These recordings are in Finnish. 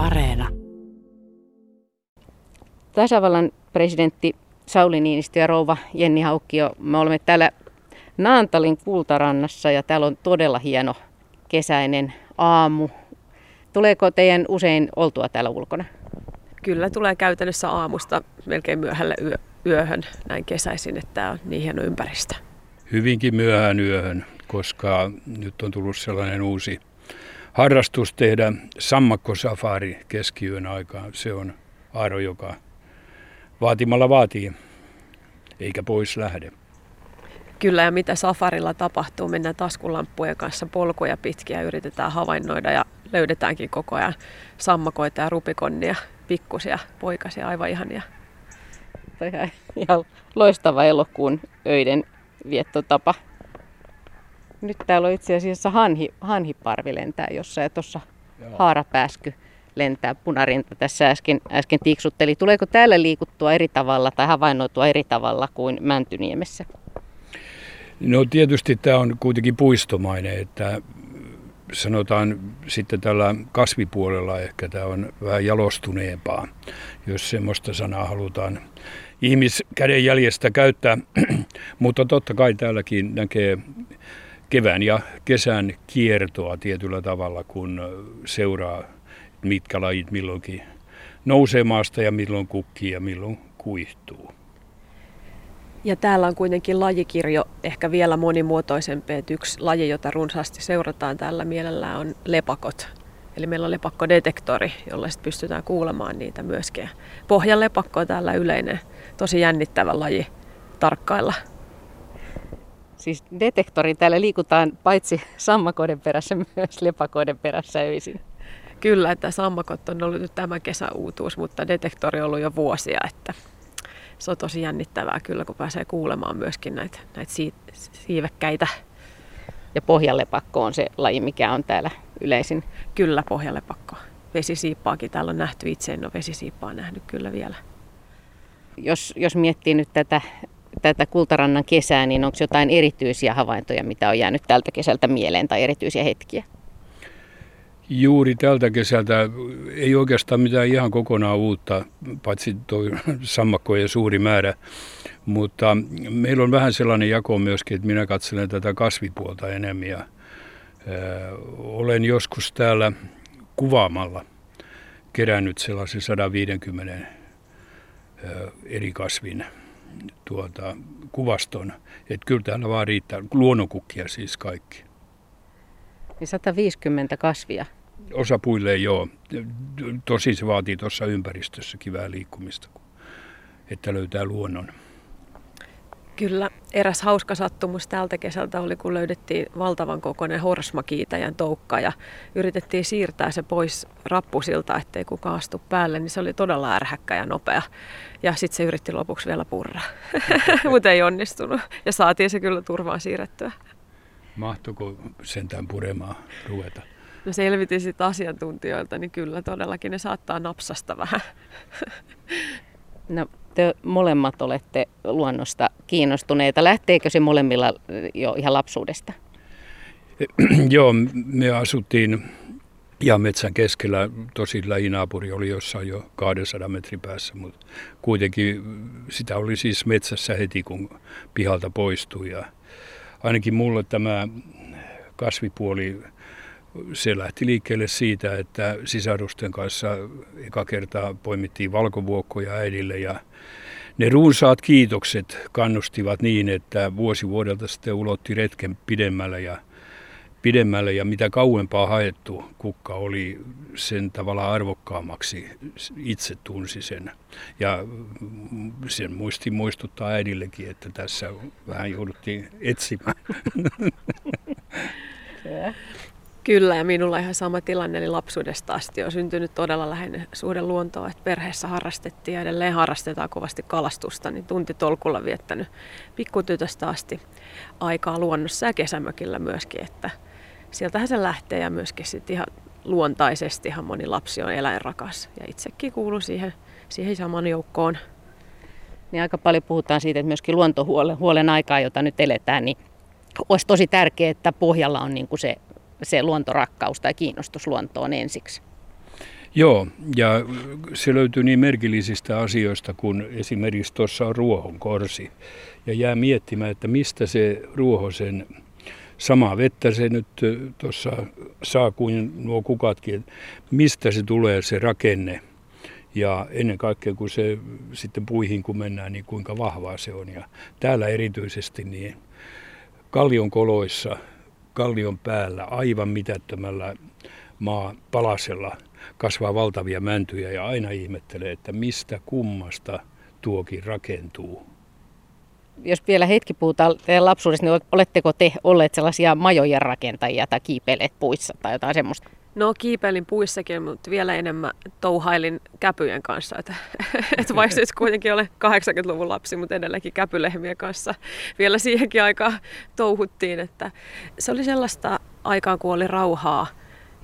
Areena. Tasavallan presidentti Sauli Niinistö ja rouva Jenni Haukkio, me olemme täällä Naantalin kultarannassa ja täällä on todella hieno kesäinen aamu. Tuleeko teidän usein oltua täällä ulkona? Kyllä tulee käytännössä aamusta melkein myöhälle yö, yöhön näin kesäisin, että tämä on niin hieno ympäristö. Hyvinkin myöhään yöhön, koska nyt on tullut sellainen uusi harrastus tehdä sammakkosafari keskiyön aikaan. Se on aaro, joka vaatimalla vaatii, eikä pois lähde. Kyllä, ja mitä safarilla tapahtuu, mennään taskulampujen kanssa polkuja pitkiä, yritetään havainnoida ja löydetäänkin koko ajan sammakoita ja rupikonnia, pikkusia, poikasia, aivan ihania. Ihan, ihan loistava elokuun öiden viettotapa. Nyt täällä on itse asiassa hanhi, hanhiparvi lentää jossain ja tuossa haarapääsky lentää punarinta tässä äsken, äsken tiksutteli. Tuleeko täällä liikuttua eri tavalla tai havainnoitua eri tavalla kuin Mäntyniemessä? No tietysti tämä on kuitenkin puistomainen, että sanotaan sitten tällä kasvipuolella ehkä tämä on vähän jalostuneempaa, jos semmoista sanaa halutaan ihmiskädenjäljestä käyttää. Mutta totta kai täälläkin näkee kevään ja kesän kiertoa tietyllä tavalla, kun seuraa, mitkä lajit milloinkin nousee maasta ja milloin kukkii ja milloin kuihtuu. Ja täällä on kuitenkin lajikirjo ehkä vielä monimuotoisempi. Että yksi laji, jota runsaasti seurataan tällä mielellä on lepakot. Eli meillä on lepakkodetektori, jolla sitten pystytään kuulemaan niitä myöskin. Pohjan lepakko on täällä yleinen, tosi jännittävä laji tarkkailla. Siis detektori täällä liikutaan paitsi sammakoiden perässä, myös lepakoiden perässä öisin. Kyllä, että sammakot on ollut nyt tämä kesä uutuus, mutta detektori on ollut jo vuosia, että se on tosi jännittävää kyllä, kun pääsee kuulemaan myöskin näitä, näitä siivekkäitä. Ja pohjallepakko on se laji, mikä on täällä yleisin? Kyllä, pohjallepakko. Vesisiippaakin täällä on nähty itse, en ole vesisiippaa nähnyt kyllä vielä. Jos, jos miettii nyt tätä, tätä Kultarannan kesää, niin onko jotain erityisiä havaintoja, mitä on jäänyt tältä kesältä mieleen tai erityisiä hetkiä? Juuri tältä kesältä ei oikeastaan mitään ihan kokonaan uutta, paitsi tuo sammakkojen suuri määrä. Mutta meillä on vähän sellainen jako myöskin, että minä katselen tätä kasvipuolta enemmän. Ja, olen joskus täällä kuvaamalla kerännyt sellaisen 150 eri kasvin tuota, kuvaston. Että kyllä täällä vaan riittää luonnonkukkia siis kaikki. 150 kasvia Osa puille joo. Tosi se vaatii tuossa ympäristössä kivää liikkumista, että löytää luonnon. Kyllä. Eräs hauska sattumus tältä kesältä oli, kun löydettiin valtavan kokoinen horsmakiitäjän toukka ja yritettiin siirtää se pois rappusilta, ettei kukaan astu päälle, niin se oli todella ärhäkkä ja nopea. Ja sitten se yritti lopuksi vielä purra, mutta ei onnistunut. Ja saatiin se kyllä turvaan siirrettyä. Mahtuiko sentään puremaan ruveta? No selvitin sitten asiantuntijoilta, niin kyllä todellakin ne saattaa napsasta vähän. No te molemmat olette luonnosta kiinnostuneita. Lähteekö se molemmilla jo ihan lapsuudesta? Joo, me asuttiin ja metsän keskellä. Tosi lähinaapuri oli jossain jo 200 metrin päässä, mutta kuitenkin sitä oli siis metsässä heti, kun pihalta poistui. Ja ainakin mulle tämä kasvipuoli se lähti liikkeelle siitä, että sisarusten kanssa eka kertaa poimittiin valkovuokkoja äidille ja ne runsaat kiitokset kannustivat niin, että vuosi vuodelta sitten ulotti retken pidemmälle ja pidemmälle ja mitä kauempaa haettu kukka oli sen tavalla arvokkaammaksi itse tunsi sen. Ja sen muisti muistuttaa äidillekin, että tässä vähän jouduttiin etsimään. Kyllä, ja minulla ihan sama tilanne, eli lapsuudesta asti on syntynyt todella läheinen suhde luontoa, että perheessä harrastettiin ja edelleen harrastetaan kovasti kalastusta, niin tuntitolkulla viettänyt pikkutytöstä asti aikaa luonnossa ja kesämökillä myöskin, että sieltähän se lähtee ja myöskin sitten ihan luontaisesti ihan moni lapsi on eläinrakas ja itsekin kuuluu siihen, siihen saman joukkoon. Niin aika paljon puhutaan siitä, että myöskin luontohuolen aikaa, jota nyt eletään, niin olisi tosi tärkeää, että pohjalla on niin kuin se se luontorakkaus tai kiinnostus luontoon ensiksi. Joo, ja se löytyy niin merkillisistä asioista, kun esimerkiksi tuossa on ruohon korsi. Ja jää miettimään, että mistä se ruohosen samaa vettä se nyt tuossa saa kuin nuo kukatkin, mistä se tulee se rakenne. Ja ennen kaikkea kun se sitten puihin kun mennään, niin kuinka vahvaa se on. Ja täällä erityisesti niin kallion koloissa, kallion päällä, aivan mitättömällä maa palasella kasvaa valtavia mäntyjä ja aina ihmettelee, että mistä kummasta tuokin rakentuu jos vielä hetki puhutaan teidän lapsuudesta, niin oletteko te olleet sellaisia majojen rakentajia tai kiipeileet puissa tai jotain semmoista? No kiipeilin puissakin, mutta vielä enemmän touhailin käpyjen kanssa. Että, että vaikka nyt kuitenkin olen 80-luvun lapsi, mutta edelleenkin käpylehmien kanssa vielä siihenkin aikaan touhuttiin. Että se oli sellaista aikaa, kun oli rauhaa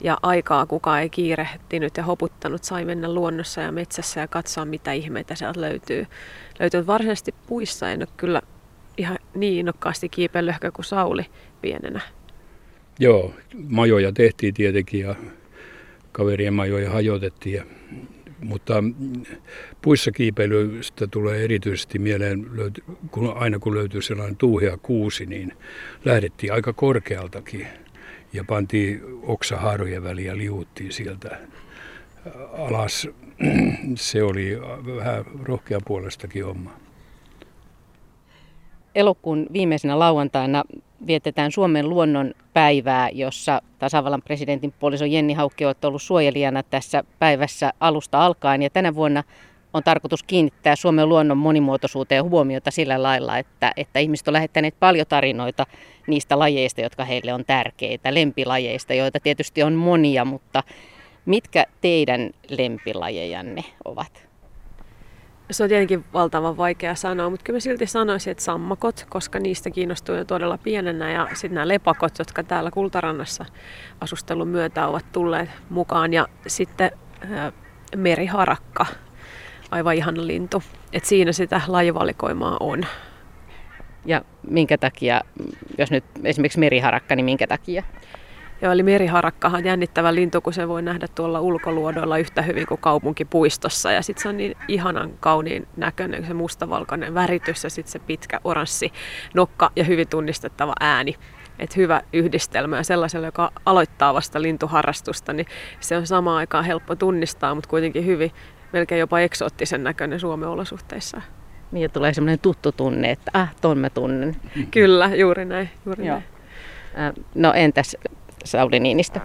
ja aikaa kukaan ei kiirehtinyt ja hoputtanut. Sai mennä luonnossa ja metsässä ja katsoa, mitä ihmeitä sieltä löytyy. Löytyy varsinaisesti puissa. En ole kyllä ihan niin innokkaasti kiipeillyt kuin Sauli pienenä. Joo, majoja tehtiin tietenkin ja kaverien majoja hajotettiin. Ja, mutta puissa kiipeilystä tulee erityisesti mieleen, kun aina kun löytyy sellainen tuuhea kuusi, niin lähdettiin aika korkealtakin ja pantiin oksahaarojen väliin ja liuuttiin sieltä alas. Se oli vähän rohkean puolestakin homma. Elokuun viimeisenä lauantaina vietetään Suomen luonnon päivää, jossa tasavallan presidentin puoliso Jenni Haukki on ollut suojelijana tässä päivässä alusta alkaen. Ja tänä vuonna on tarkoitus kiinnittää Suomen luonnon monimuotoisuuteen huomiota sillä lailla, että, että ihmiset on lähettäneet paljon tarinoita niistä lajeista, jotka heille on tärkeitä, lempilajeista, joita tietysti on monia, mutta mitkä teidän lempilajejanne ovat? Se on tietenkin valtavan vaikea sanoa, mutta kyllä mä silti sanoisin, että sammakot, koska niistä kiinnostuu jo todella pienenä. Ja sitten nämä lepakot, jotka täällä Kultarannassa asustelun myötä ovat tulleet mukaan. Ja sitten äh, meriharakka, aivan ihana lintu. Et siinä sitä lajivalikoimaa on. Ja minkä takia, jos nyt esimerkiksi meriharakka, niin minkä takia? Joo, eli meriharakkahan on jännittävä lintu, kun se voi nähdä tuolla ulkoluodoilla yhtä hyvin kuin kaupunkipuistossa. Ja sitten se on niin ihanan kauniin näköinen, se mustavalkoinen väritys ja sitten se pitkä oranssi nokka ja hyvin tunnistettava ääni. Et hyvä yhdistelmä ja sellaiselle, joka aloittaa vasta lintuharrastusta, niin se on samaan aikaan helppo tunnistaa, mutta kuitenkin hyvin melkein jopa eksoottisen näköinen Suomen olosuhteissa. Niin tulee semmoinen tuttu tunne, että ah, ton mä tunnen. Kyllä, juuri näin. Juuri Joo. näin. No entäs Sauli Niinistö?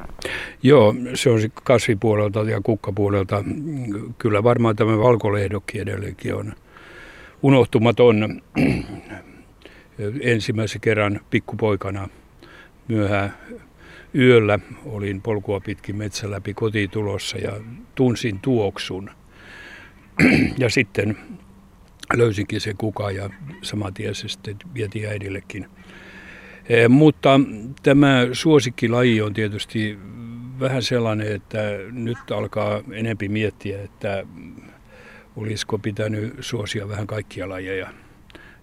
Joo, se on kasvipuolelta ja kukkapuolelta. Kyllä varmaan tämä valkolehdokki edelleenkin on unohtumaton. Ensimmäisen kerran pikkupoikana myöhään yöllä olin polkua pitkin metsä läpi kotiin tulossa ja tunsin tuoksun. ja sitten löysinkin se kuka ja saman tien se sitten vietiin äidillekin. E, mutta tämä suosikkilaji on tietysti vähän sellainen, että nyt alkaa enempi miettiä, että olisiko pitänyt suosia vähän kaikkia lajeja.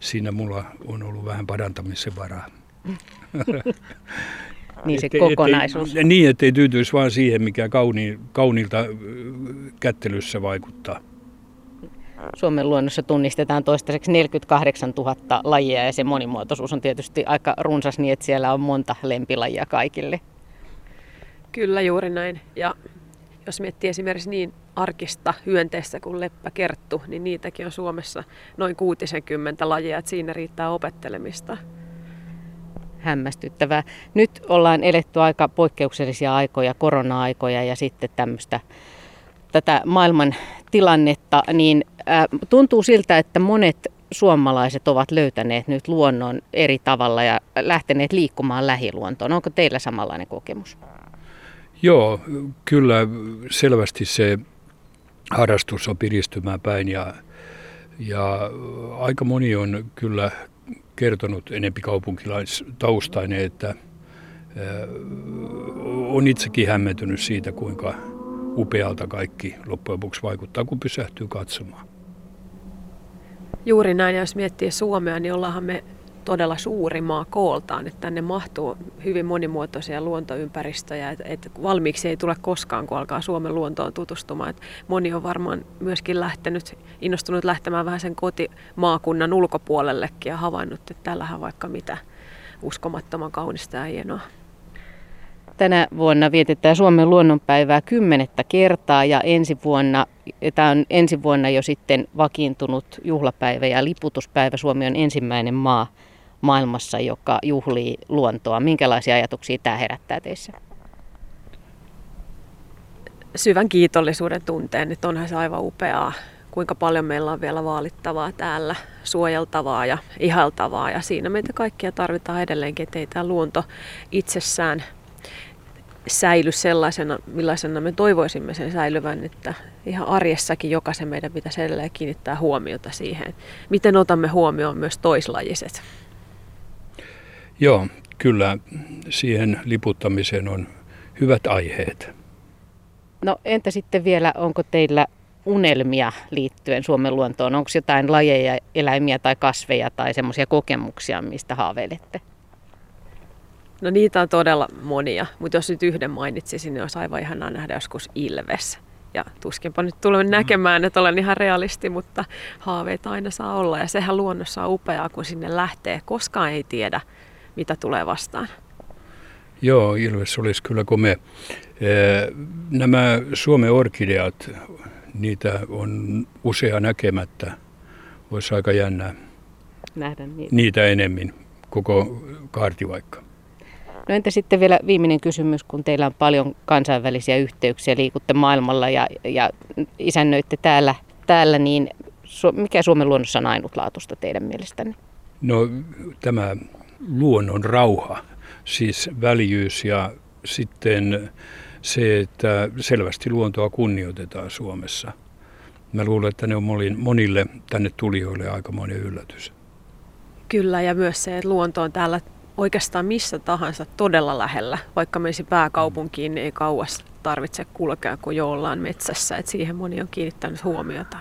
Siinä mulla on ollut vähän parantamisen varaa. niin se kokonaisuus. Ettei, niin, ettei tyytyisi vain siihen, mikä kauni, kauniilta kättelyssä vaikuttaa. Suomen luonnossa tunnistetaan toistaiseksi 48 000 lajia ja se monimuotoisuus on tietysti aika runsas niin, että siellä on monta lempilajia kaikille. Kyllä juuri näin. Ja jos miettii esimerkiksi niin arkista hyönteistä kuin leppäkerttu, niin niitäkin on Suomessa noin 60 lajia, että siinä riittää opettelemista. Hämmästyttävää. Nyt ollaan eletty aika poikkeuksellisia aikoja, korona-aikoja ja sitten tämmöistä tätä maailman tilannetta, niin tuntuu siltä, että monet suomalaiset ovat löytäneet nyt luonnon eri tavalla ja lähteneet liikkumaan lähiluontoon. Onko teillä samanlainen kokemus? Joo, kyllä selvästi se harrastus on piristymään päin ja, ja aika moni on kyllä kertonut enempi kaupunkilaistaustainen, että on itsekin hämmentynyt siitä, kuinka upealta kaikki loppujen lopuksi vaikuttaa, kun pysähtyy katsomaan. Juuri näin, jos miettii Suomea, niin ollaanhan me todella suuri maa kooltaan, että tänne mahtuu hyvin monimuotoisia luontoympäristöjä, että, että valmiiksi ei tule koskaan, kun alkaa Suomen luontoon tutustumaan. Että moni on varmaan myöskin lähtenyt, innostunut lähtemään vähän sen kotimaakunnan ulkopuolellekin ja havainnut, että tällähän vaikka mitä uskomattoman kaunista ja hienoa. Tänä vuonna vietetään Suomen luonnonpäivää kymmenettä kertaa ja ensi vuonna, tämä on ensi vuonna jo sitten vakiintunut juhlapäivä ja liputuspäivä. Suomi on ensimmäinen maa maailmassa, joka juhlii luontoa. Minkälaisia ajatuksia tämä herättää teissä? Syvän kiitollisuuden tunteen, että onhan se aivan upeaa, kuinka paljon meillä on vielä vaalittavaa täällä, suojeltavaa ja ihaltavaa. Ja siinä meitä kaikkia tarvitaan edelleenkin, ettei tämä luonto itsessään säily sellaisena, millaisena me toivoisimme sen säilyvän, että ihan arjessakin jokaisen meidän pitäisi edelleen kiinnittää huomiota siihen, miten otamme huomioon myös toislajiset. Joo, kyllä siihen liputtamiseen on hyvät aiheet. No entä sitten vielä, onko teillä unelmia liittyen Suomen luontoon? Onko jotain lajeja, eläimiä tai kasveja tai semmoisia kokemuksia, mistä haaveilette? No niitä on todella monia, mutta jos nyt yhden mainitsisin, niin olisi aivan ihanaa nähdä joskus ilves. Ja tuskinpa nyt tulemme mm. näkemään, että olen ihan realisti, mutta haaveita aina saa olla. Ja sehän luonnossa on upeaa, kun sinne lähtee. Koskaan ei tiedä, mitä tulee vastaan. Joo, Ilves olisi kyllä komea. Nämä Suomen orkideat, niitä on usea näkemättä. Olisi aika jännää nähdä niitä, niitä enemmän, koko kaarti vaikka. No entä sitten vielä viimeinen kysymys, kun teillä on paljon kansainvälisiä yhteyksiä, liikutte maailmalla ja, ja isännöitte täällä, täällä, niin mikä Suomen luonnossa on ainutlaatuista teidän mielestänne? No tämä luonnon rauha, siis väljyys ja sitten se, että selvästi luontoa kunnioitetaan Suomessa. Mä luulen, että ne on monille tänne tulijoille aikamoinen yllätys. Kyllä, ja myös se, että luonto on täällä oikeastaan missä tahansa todella lähellä. Vaikka menisi pääkaupunkiin, niin ei kauas tarvitse kulkea, kun jo ollaan metsässä. Et siihen moni on kiinnittänyt huomiota.